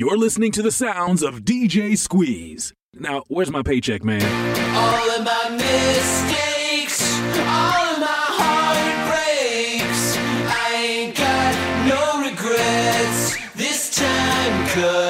You're listening to the sounds of DJ Squeeze. Now, where's my paycheck, man? All of my mistakes, all of my heartbreaks. I ain't got no regrets this time, cause.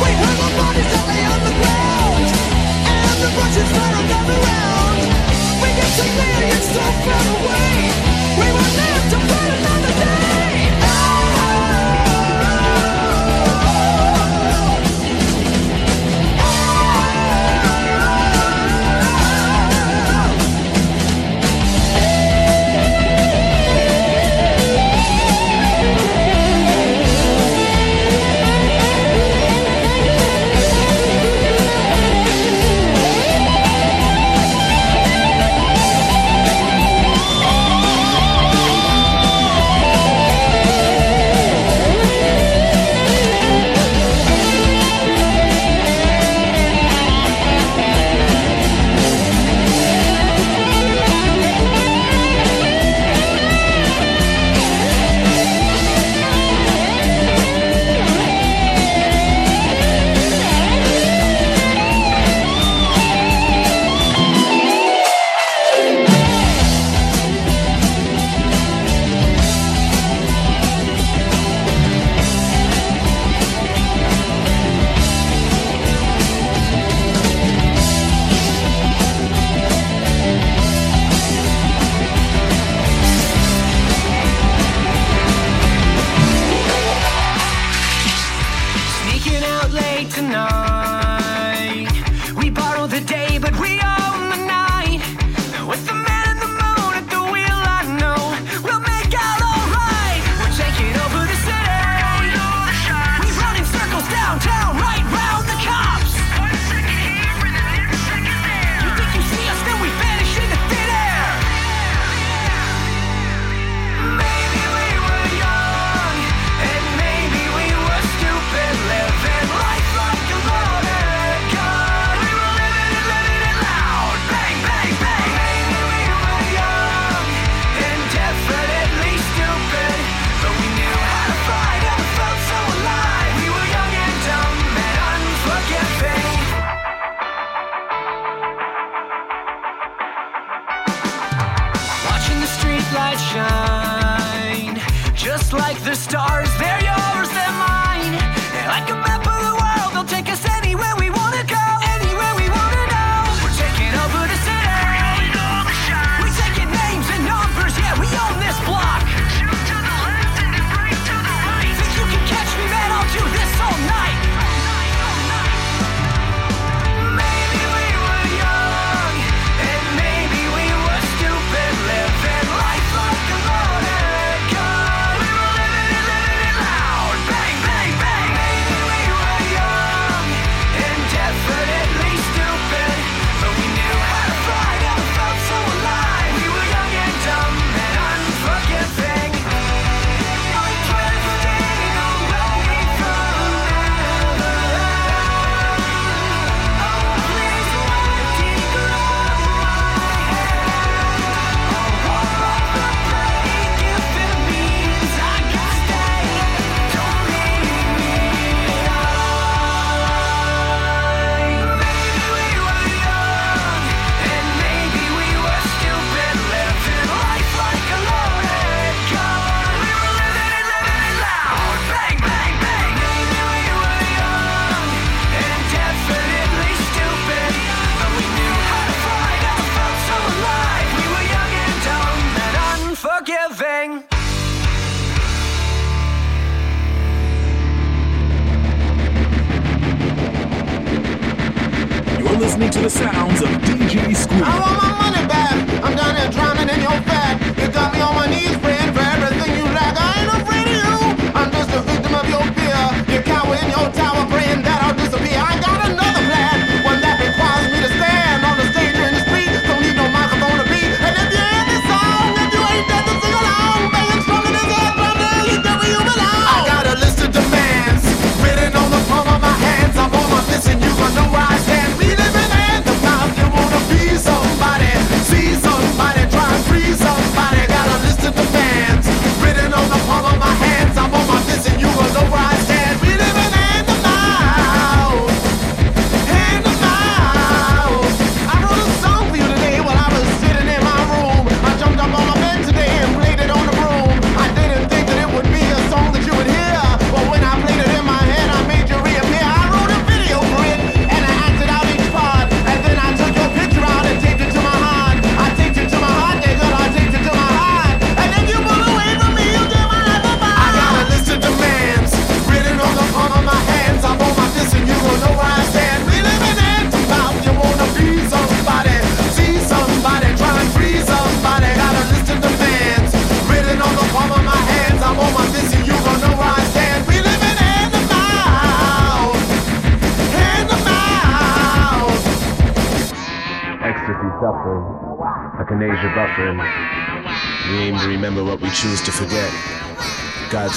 We have our bodies that on the ground, and the Russian fire will come. We get to fear, yet so far away, we will live to fight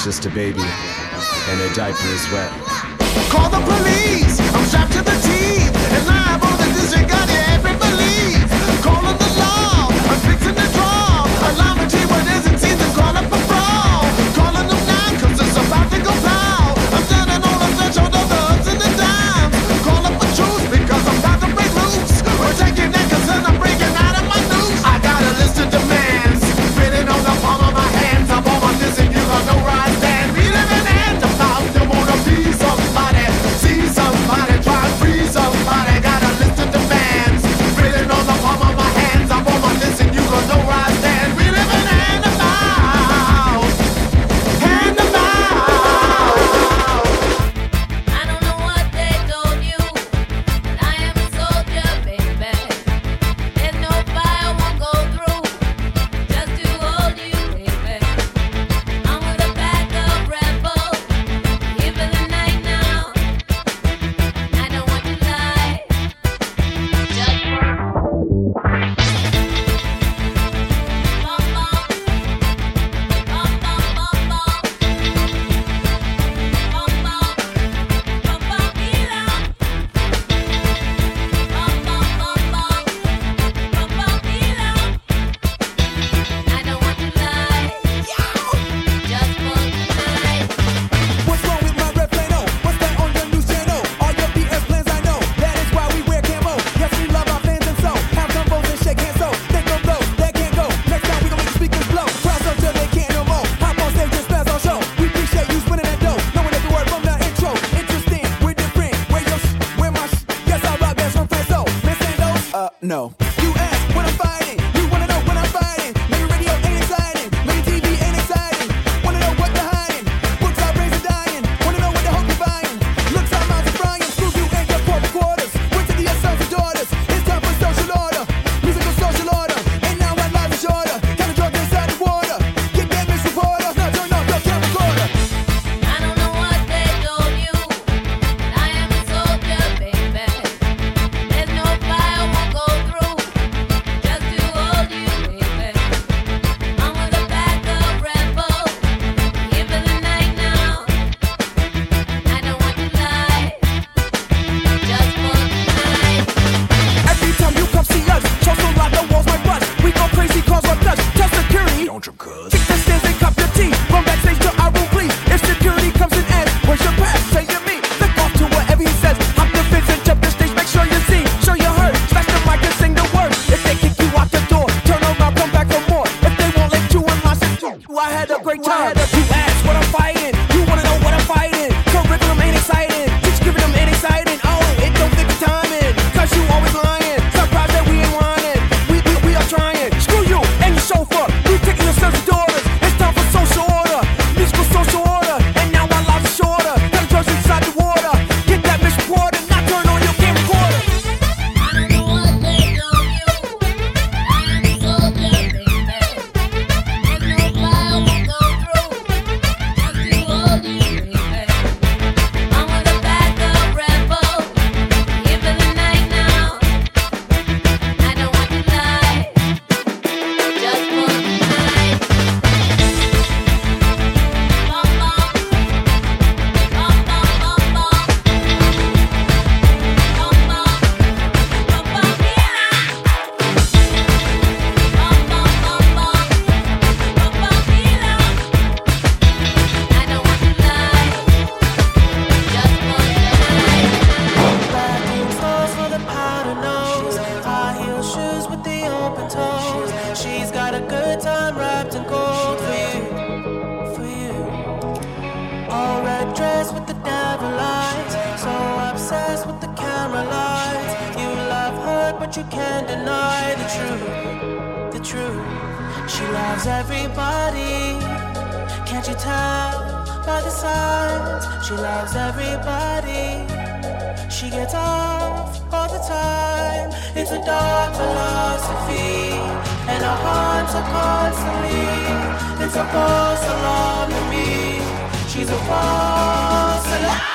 just a baby, and her diaper is wet. she gets off all the time. It's a dark philosophy, and her haunts her constantly. It's a false alarm to me. She's a false alarm.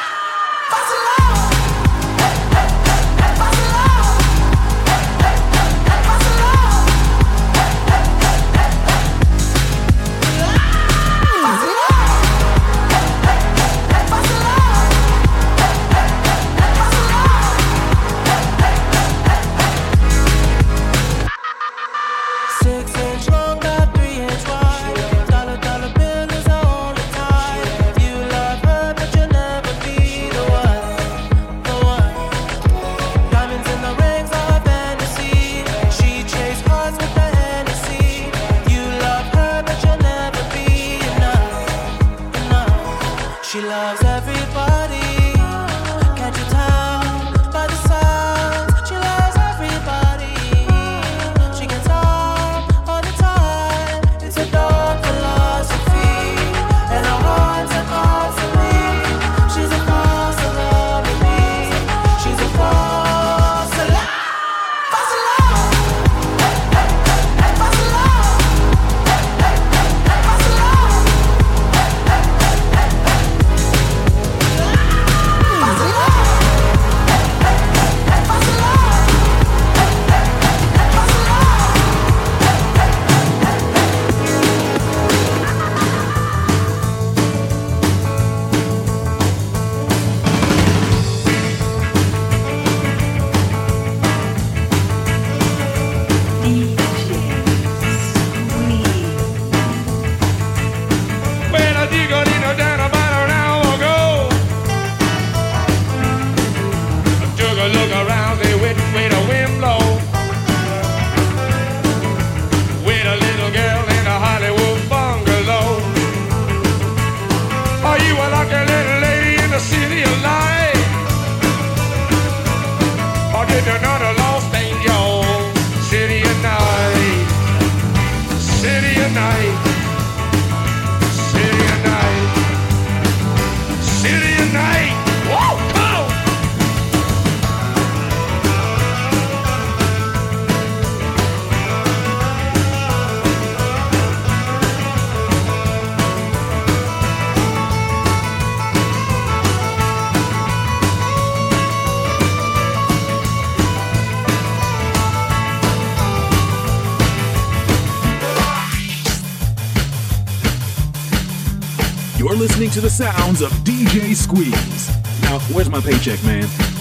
the sounds of DJ Squeeze. Now, where's my paycheck, man?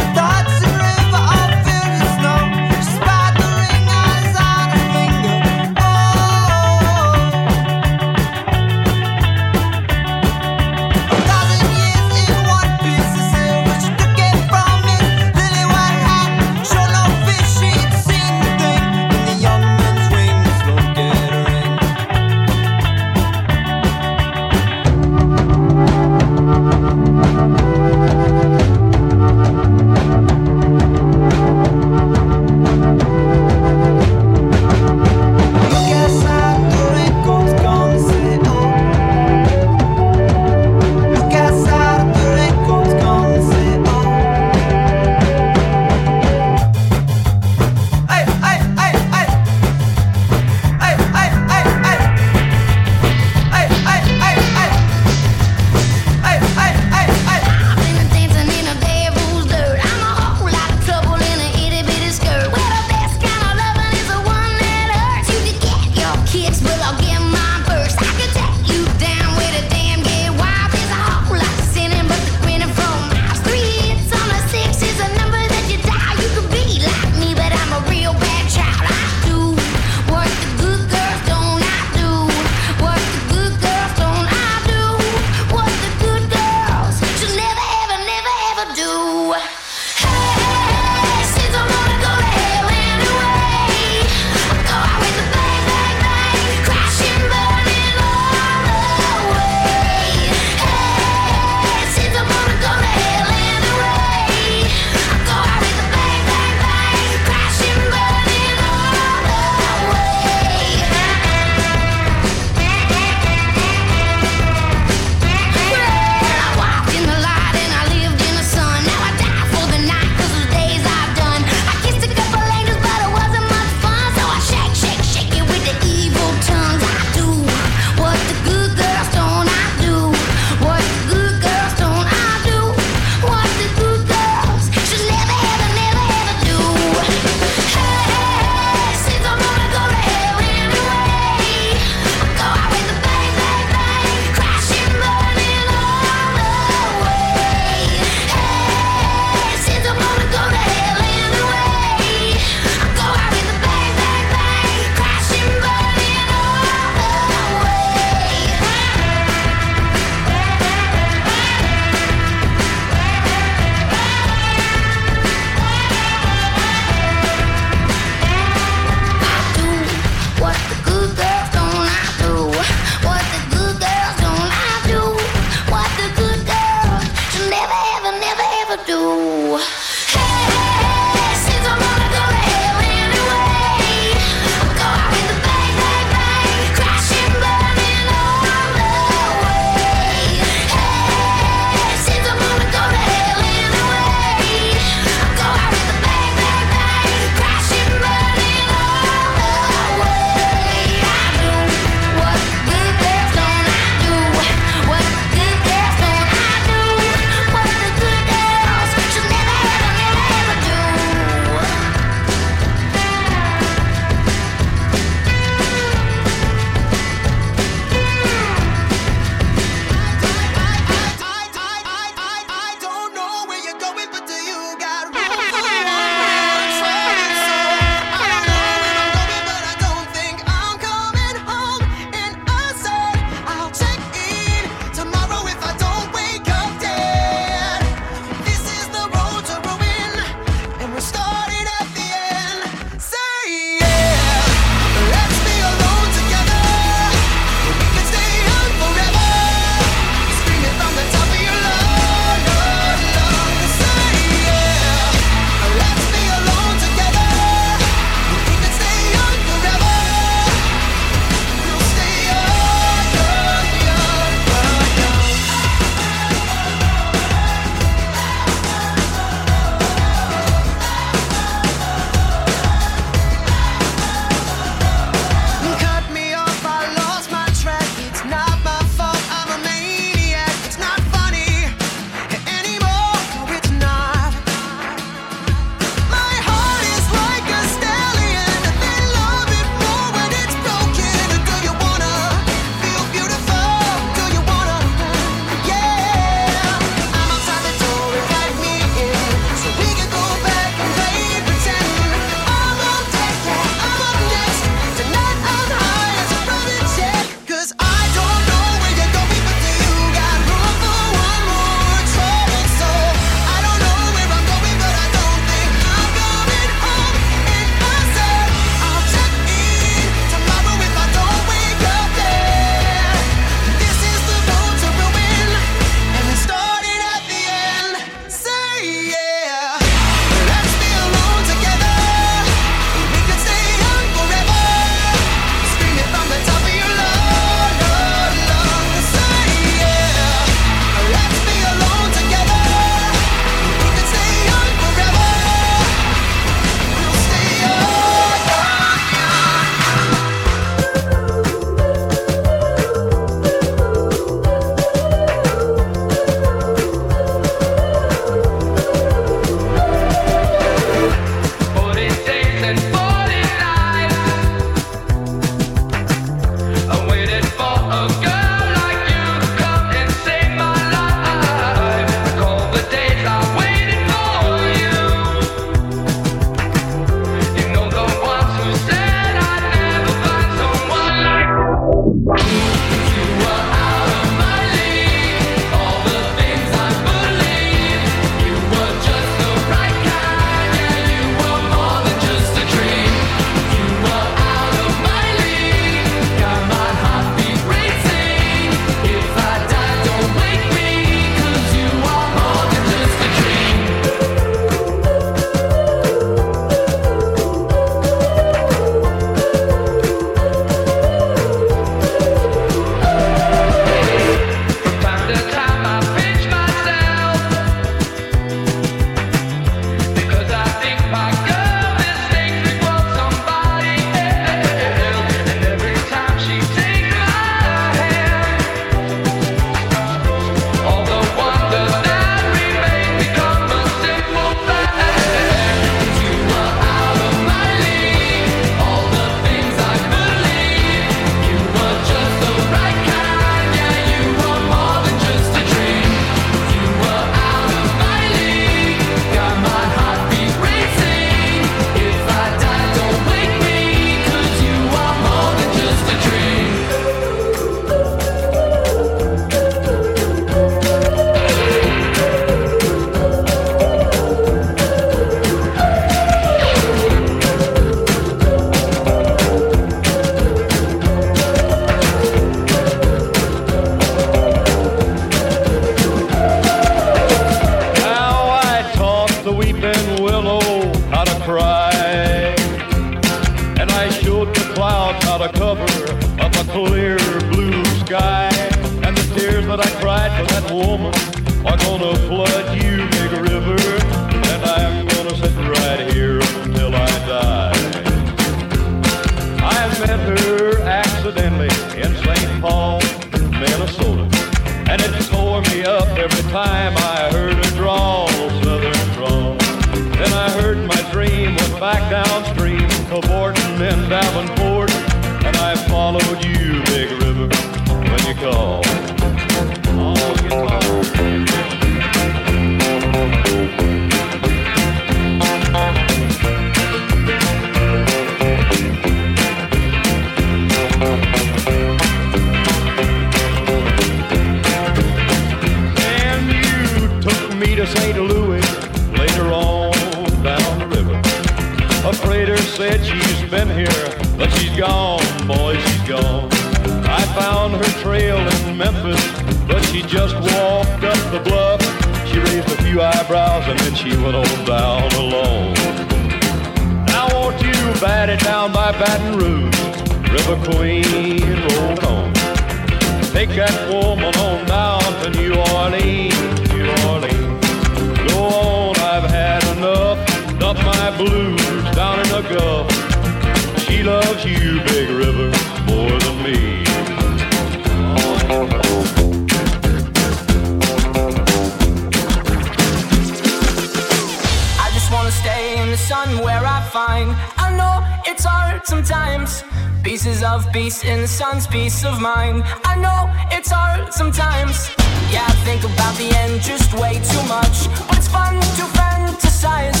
Of mind. I know it's hard sometimes. Yeah, I think about the end just way too much. But it's fun to fantasize.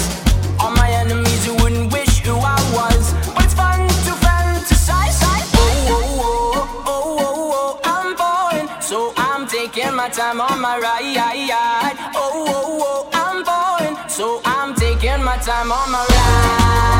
All my enemies who wouldn't wish who I was. But it's fun to fantasize. Oh, oh, oh, oh, oh, oh, oh I'm falling. So I'm taking my time on my ride. Oh, oh, oh, oh I'm falling. So I'm taking my time on my ride.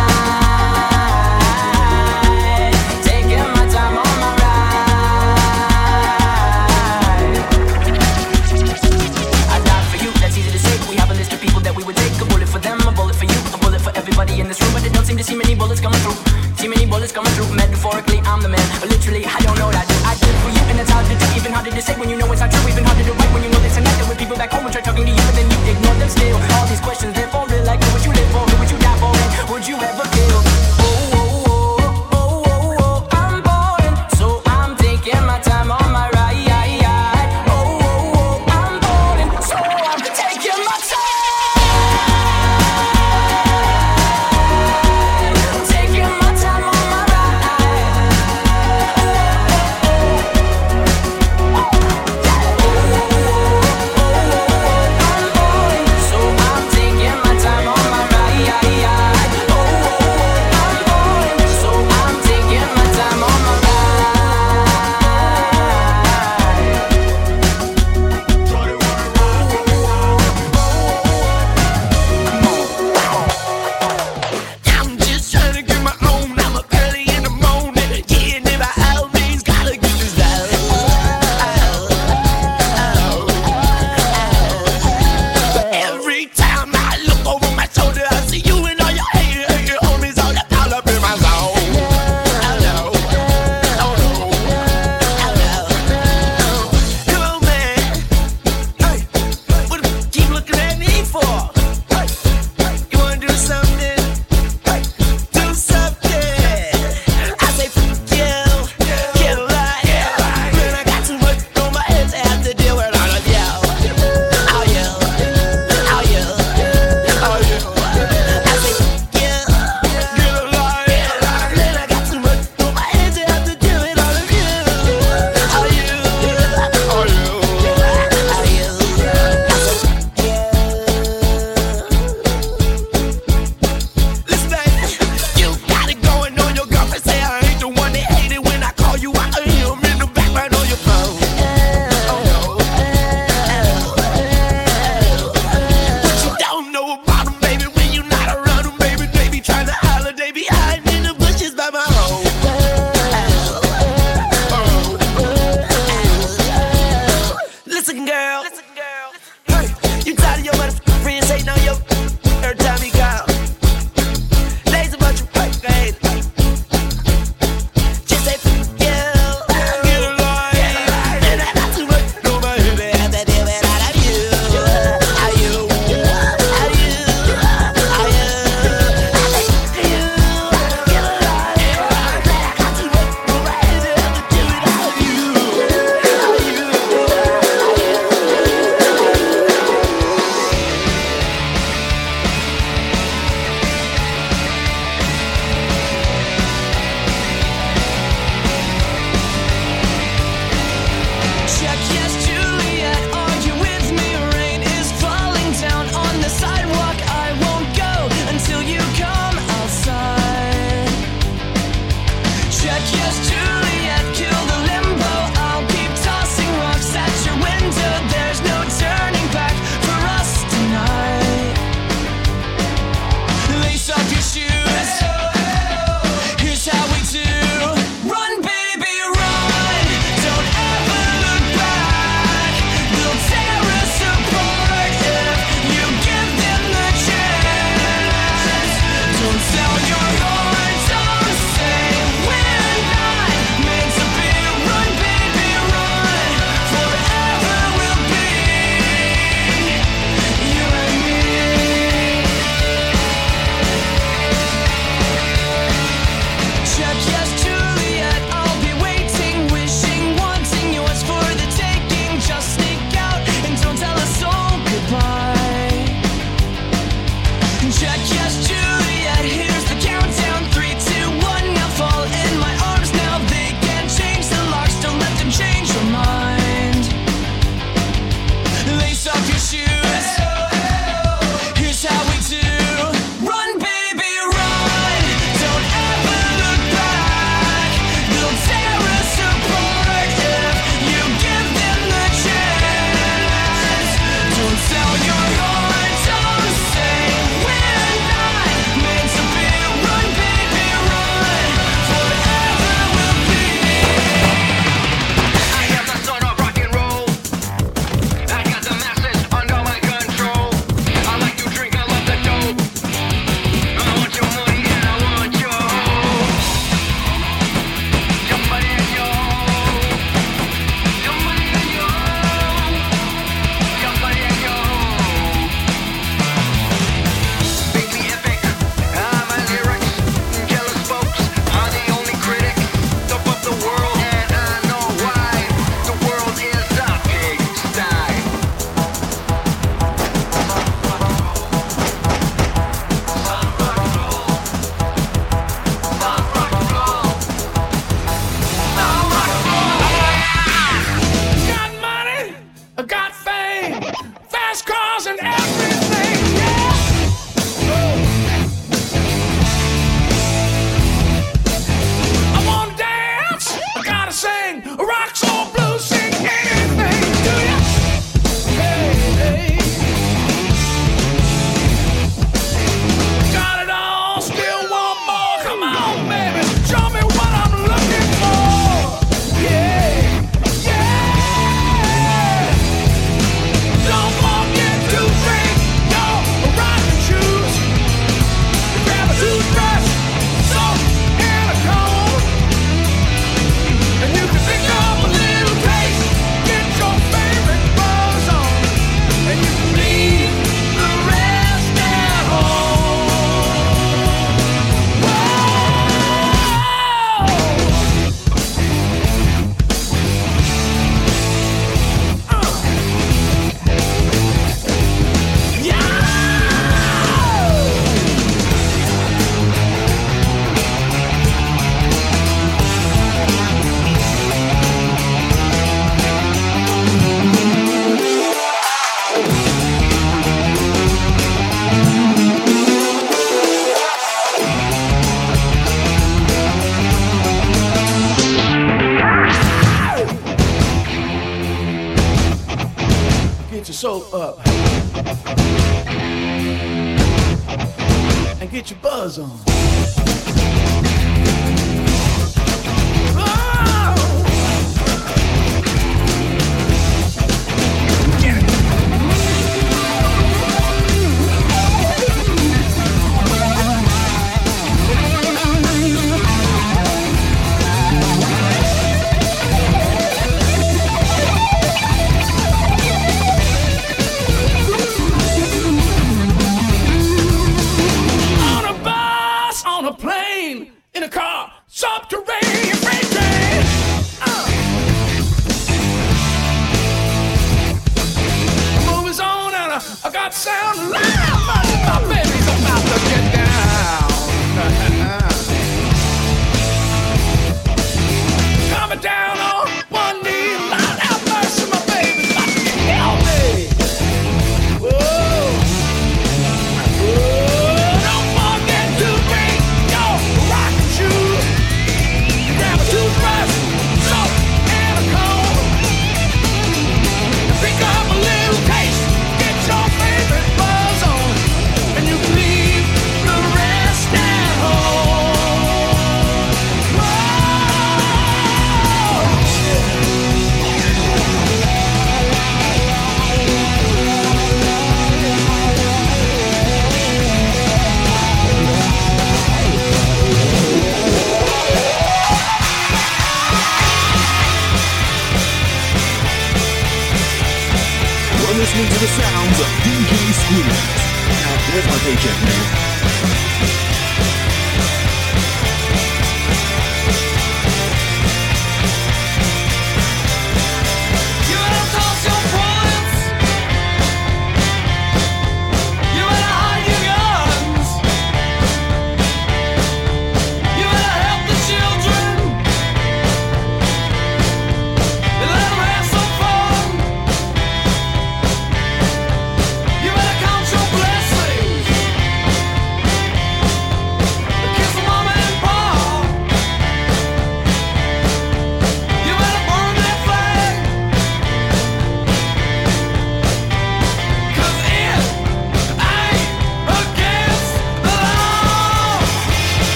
Everybody in this room. But it don't seem to see many bullets coming through. See many bullets coming through. Metaphorically, I'm the man. But literally, I don't know what I do. I did for you, and it's hard to do. Even harder to say when you know it's not true. Even harder to write when you know this and that. Were people back home who try talking to you, but then you ignore them still. All these questions, they're for real. Like, would you live for? Who would you die for? And would you ever up and get your buzz on.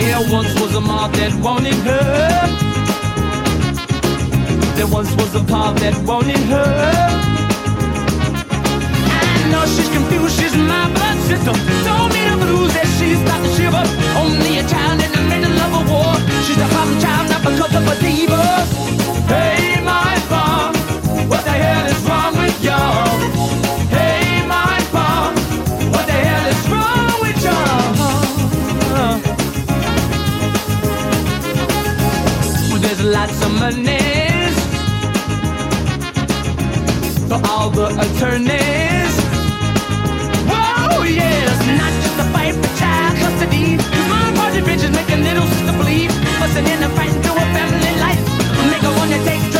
There once was a mob that wanted her. There once was a mob that wanted her. I know she's confused, she's my blood system. Told me the blues that she's about to shiver. Only a child in the middle of a war. She's a problem child, not because of a diva. Hey, my. the attorneys. Oh yeah, it's not just a fight for child custody. Cause my project bitches make a little sister believe. Busting in a fight to a family life. Make her wanna take drugs.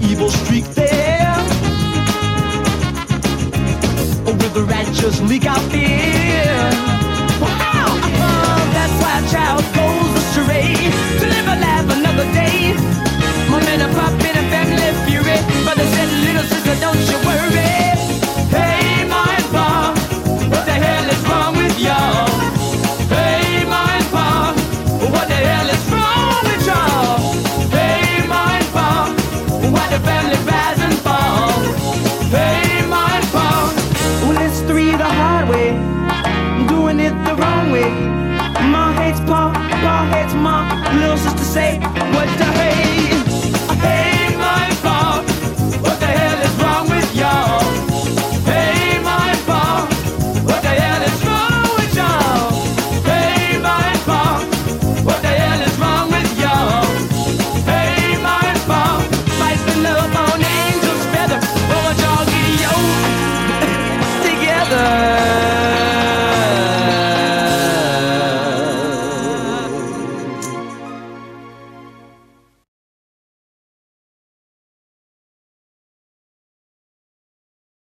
一波